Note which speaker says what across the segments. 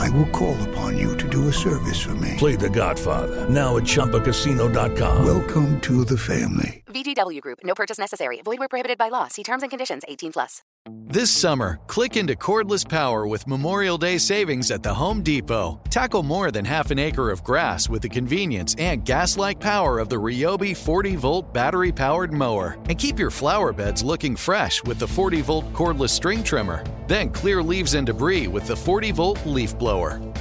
Speaker 1: I will call upon you to do a service for me.
Speaker 2: Play The Godfather now at ChumbaCasino.com.
Speaker 1: Welcome to the family.
Speaker 3: VGW Group. No purchase necessary. Void where prohibited by law. See terms and conditions. 18 plus.
Speaker 4: This summer, click into cordless power with Memorial Day savings at the Home Depot. Tackle more than half an acre of grass with the convenience and gas-like power of the Ryobi 40-volt battery-powered mower. And keep your flower beds looking fresh with the 40-volt cordless string trimmer. Then clear leaves and debris with the 40-volt leaf blower.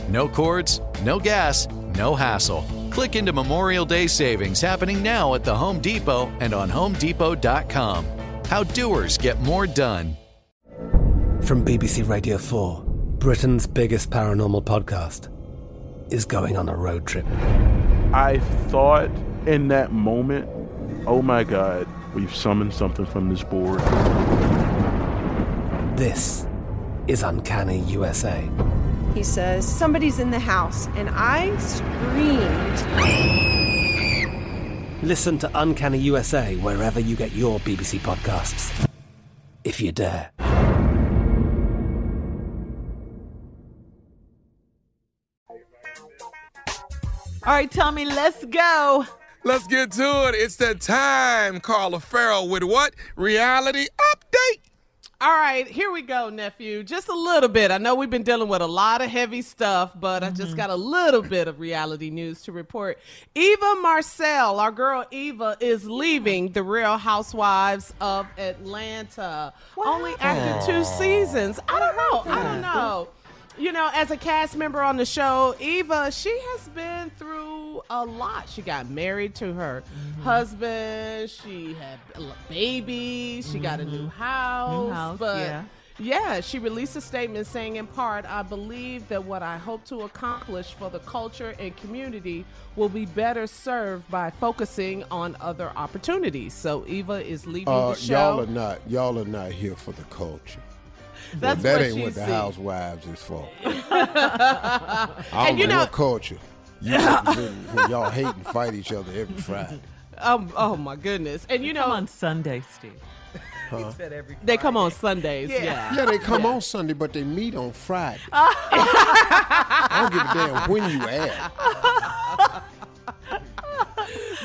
Speaker 4: No cords, no gas, no hassle. Click into Memorial Day savings happening now at the Home Depot and on HomeDepot.com. How doers get more done.
Speaker 5: From BBC Radio 4, Britain's biggest paranormal podcast is going on a road trip.
Speaker 6: I thought in that moment, oh my God, we've summoned something from this board.
Speaker 5: This is Uncanny USA.
Speaker 7: He says, Somebody's in the house, and I screamed.
Speaker 5: Listen to Uncanny USA wherever you get your BBC podcasts, if you dare.
Speaker 8: All right, Tommy, let's go.
Speaker 9: Let's get to it. It's that time, Carla Ferrell, with what? Reality update.
Speaker 8: All right, here we go, nephew. Just a little bit. I know we've been dealing with a lot of heavy stuff, but mm-hmm. I just got a little bit of reality news to report. Eva Marcille, our girl Eva, is leaving the Real Housewives of Atlanta. Only after two seasons. I don't know. I don't know you know, as a cast member on the show, Eva, she has been through a lot. She got married to her mm-hmm. husband. She had babies. She mm-hmm. got a new house.
Speaker 10: New house,
Speaker 8: but
Speaker 10: yeah.
Speaker 8: Yeah, she released a statement saying, in part, I believe that what I hope to accomplish for the culture and community will be better served by focusing on other opportunities. So Eva is leaving
Speaker 11: uh,
Speaker 8: the show.
Speaker 11: Y'all are not. Y'all are not here for the culture.
Speaker 8: That's
Speaker 11: well, that
Speaker 8: what
Speaker 11: ain't what the
Speaker 8: see.
Speaker 11: housewives is for. I don't
Speaker 8: And you
Speaker 11: know,
Speaker 8: know-
Speaker 11: what culture. You when, when y'all hate and fight each other every Friday.
Speaker 8: Um, oh my goodness! And you know,
Speaker 10: Come on Sunday, Steve.
Speaker 11: Huh?
Speaker 10: Said every
Speaker 8: they come on Sundays. Yeah,
Speaker 11: Yeah, they come on Sunday, but they meet on Friday. I don't give a damn when you at.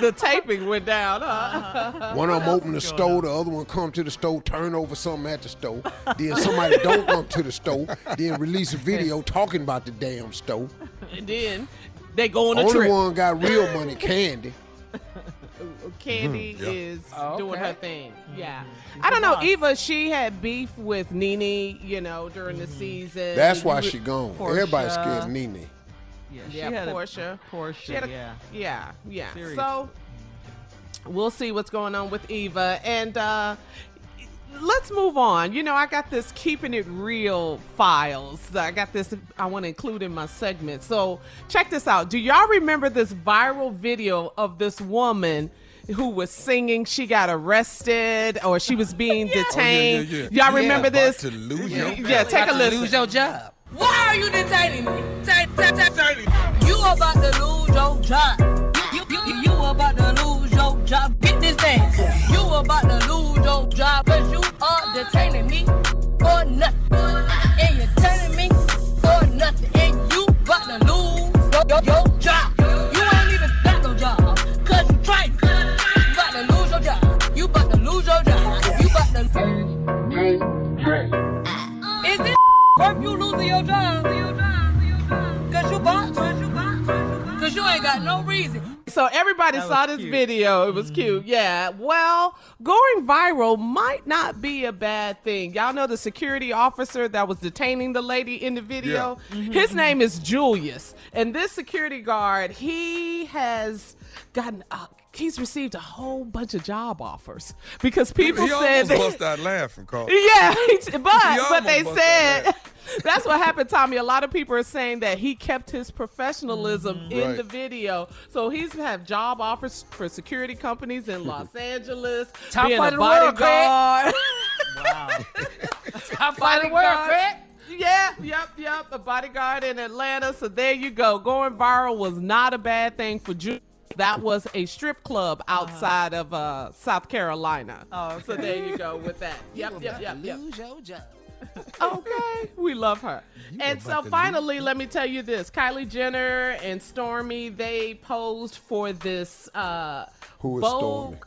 Speaker 8: the taping went down, huh?
Speaker 11: One of them open the store, the other one come to the store, turn over something at the store. Then somebody don't come to the store, then release a video talking about the damn store.
Speaker 8: and then they go on a
Speaker 11: Only
Speaker 8: trip.
Speaker 11: one got real money, Kandi.
Speaker 8: Kandi
Speaker 11: Mhm, yeah.
Speaker 8: is
Speaker 11: Oh,
Speaker 8: doing her thing. Yeah.
Speaker 11: Mm-hmm.
Speaker 8: I don't know. Eva, she had beef with Nene, you know, during the season.
Speaker 11: That's why she gone. Everybody's scared of Nene.
Speaker 10: Yeah,
Speaker 8: Yeah,
Speaker 10: she had a-
Speaker 8: Porsha.
Speaker 10: Porsha,
Speaker 8: She had a-
Speaker 10: yeah.
Speaker 8: Yeah, yeah.
Speaker 10: Seriously.
Speaker 8: So we'll see what's going on with Eva. And uh let's move on. You know, I got this keeping it real files. I got this I want to include in my segment. So check this out. Do y'all remember this viral video of this woman? Who was singing? She got arrested, or she was being detained.
Speaker 9: Oh, yeah, yeah, yeah.
Speaker 8: Y'all remember
Speaker 9: Yeah,
Speaker 8: this?
Speaker 9: to lose your
Speaker 8: yeah, take a
Speaker 12: About
Speaker 8: listen.
Speaker 12: lose your job. Why are you detaining me? You about to lose your job. You, you, you, you about to lose your job. Get this thing. ass. You about to lose your job cause you losing? Cause you bought Cause you ain't got no reason.
Speaker 8: So everybody
Speaker 12: That
Speaker 8: saw this
Speaker 12: cute.
Speaker 8: video. It was cute. Yeah. Well, going viral might not be a bad thing. Y'all know the security officer that was detaining the lady in the video? His name is Julius. And this security guard, he has gotten uh, he's received a whole bunch of job offers because people
Speaker 9: he
Speaker 8: said
Speaker 9: almost
Speaker 8: that-
Speaker 9: bust out laughing, Carl.
Speaker 8: yeah, he- but
Speaker 9: He
Speaker 8: but they
Speaker 9: almost bust out
Speaker 8: said that's what happened, Tommy. A lot of people are saying that he kept his professionalism in
Speaker 9: Mm-hmm. Right.
Speaker 8: the video, so he's have job offers for security companies in Los Angeles,
Speaker 10: Top
Speaker 8: being
Speaker 10: fight
Speaker 8: a
Speaker 10: in the world,
Speaker 8: bodyguard.
Speaker 10: Top fight in the world, Craig.
Speaker 8: Yeah, yep, yep. A bodyguard in Atlanta. So there you go. Going viral was not a bad thing for Ju. That was a strip club outside of uh, South Carolina.
Speaker 10: Oh,
Speaker 8: So there you go with that. Yep, yep, yep, yep.
Speaker 10: Lose your job.
Speaker 8: okay, we love her. And so finally, let me tell you this: Kylie Jenner and Stormi they posed for this. Uh,
Speaker 11: Who is
Speaker 8: Vogue-
Speaker 11: Stormi?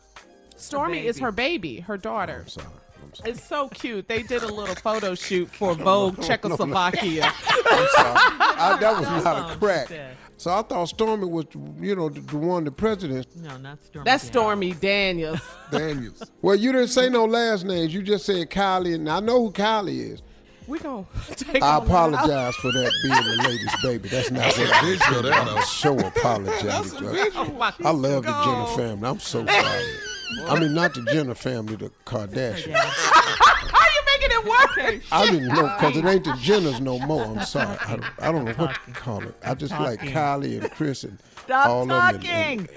Speaker 8: Stormi is her baby, her daughter.
Speaker 11: I'm sorry. I'm sorry.
Speaker 8: It's so cute. They did a little photo shoot for Vogue Czechoslovakia.
Speaker 11: I'm sorry. I, that was not a
Speaker 10: Sound
Speaker 11: crack.
Speaker 10: Said.
Speaker 11: So I thought Stormy was, you know, the, the one, the president.
Speaker 10: No, not Stormy.
Speaker 8: That's
Speaker 10: Daniels.
Speaker 8: Stormy Daniels.
Speaker 9: Daniels.
Speaker 11: Well, you didn't say no last names. You just said Kylie, and I know who Kylie is.
Speaker 8: We gonna take
Speaker 11: I
Speaker 8: all out.
Speaker 11: apologize for that being the lady's baby. That's not what I did.
Speaker 9: visual there, though.
Speaker 11: I'm so apologetic.
Speaker 8: Oh my
Speaker 11: I love the Jenner family. I'm so sorry. I mean, not the Jenner family, the Kardashians.
Speaker 8: How you making it work?
Speaker 11: I didn't know because it ain't the Jenners no more. I'm sorry. I, I don't know what to call it. I just like Kylie and Kris and
Speaker 10: Stop
Speaker 11: all of them. And,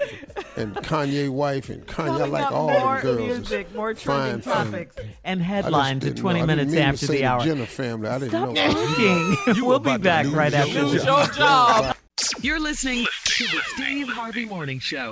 Speaker 11: and, and Kanye wife and Kanye. I like all the girls.
Speaker 10: music, more trending topics, and
Speaker 11: I just
Speaker 10: headlines at
Speaker 11: didn't
Speaker 10: 20
Speaker 11: know. I didn't
Speaker 10: minutes
Speaker 11: mean to
Speaker 10: after
Speaker 11: say
Speaker 10: the hour.
Speaker 11: Jenner family. I didn't
Speaker 10: Stop
Speaker 11: know.
Speaker 10: talking.
Speaker 9: You
Speaker 10: we'll be back right after
Speaker 9: job.
Speaker 10: this.
Speaker 8: Your job.
Speaker 13: You're listening to the Steve Harvey Morning Show.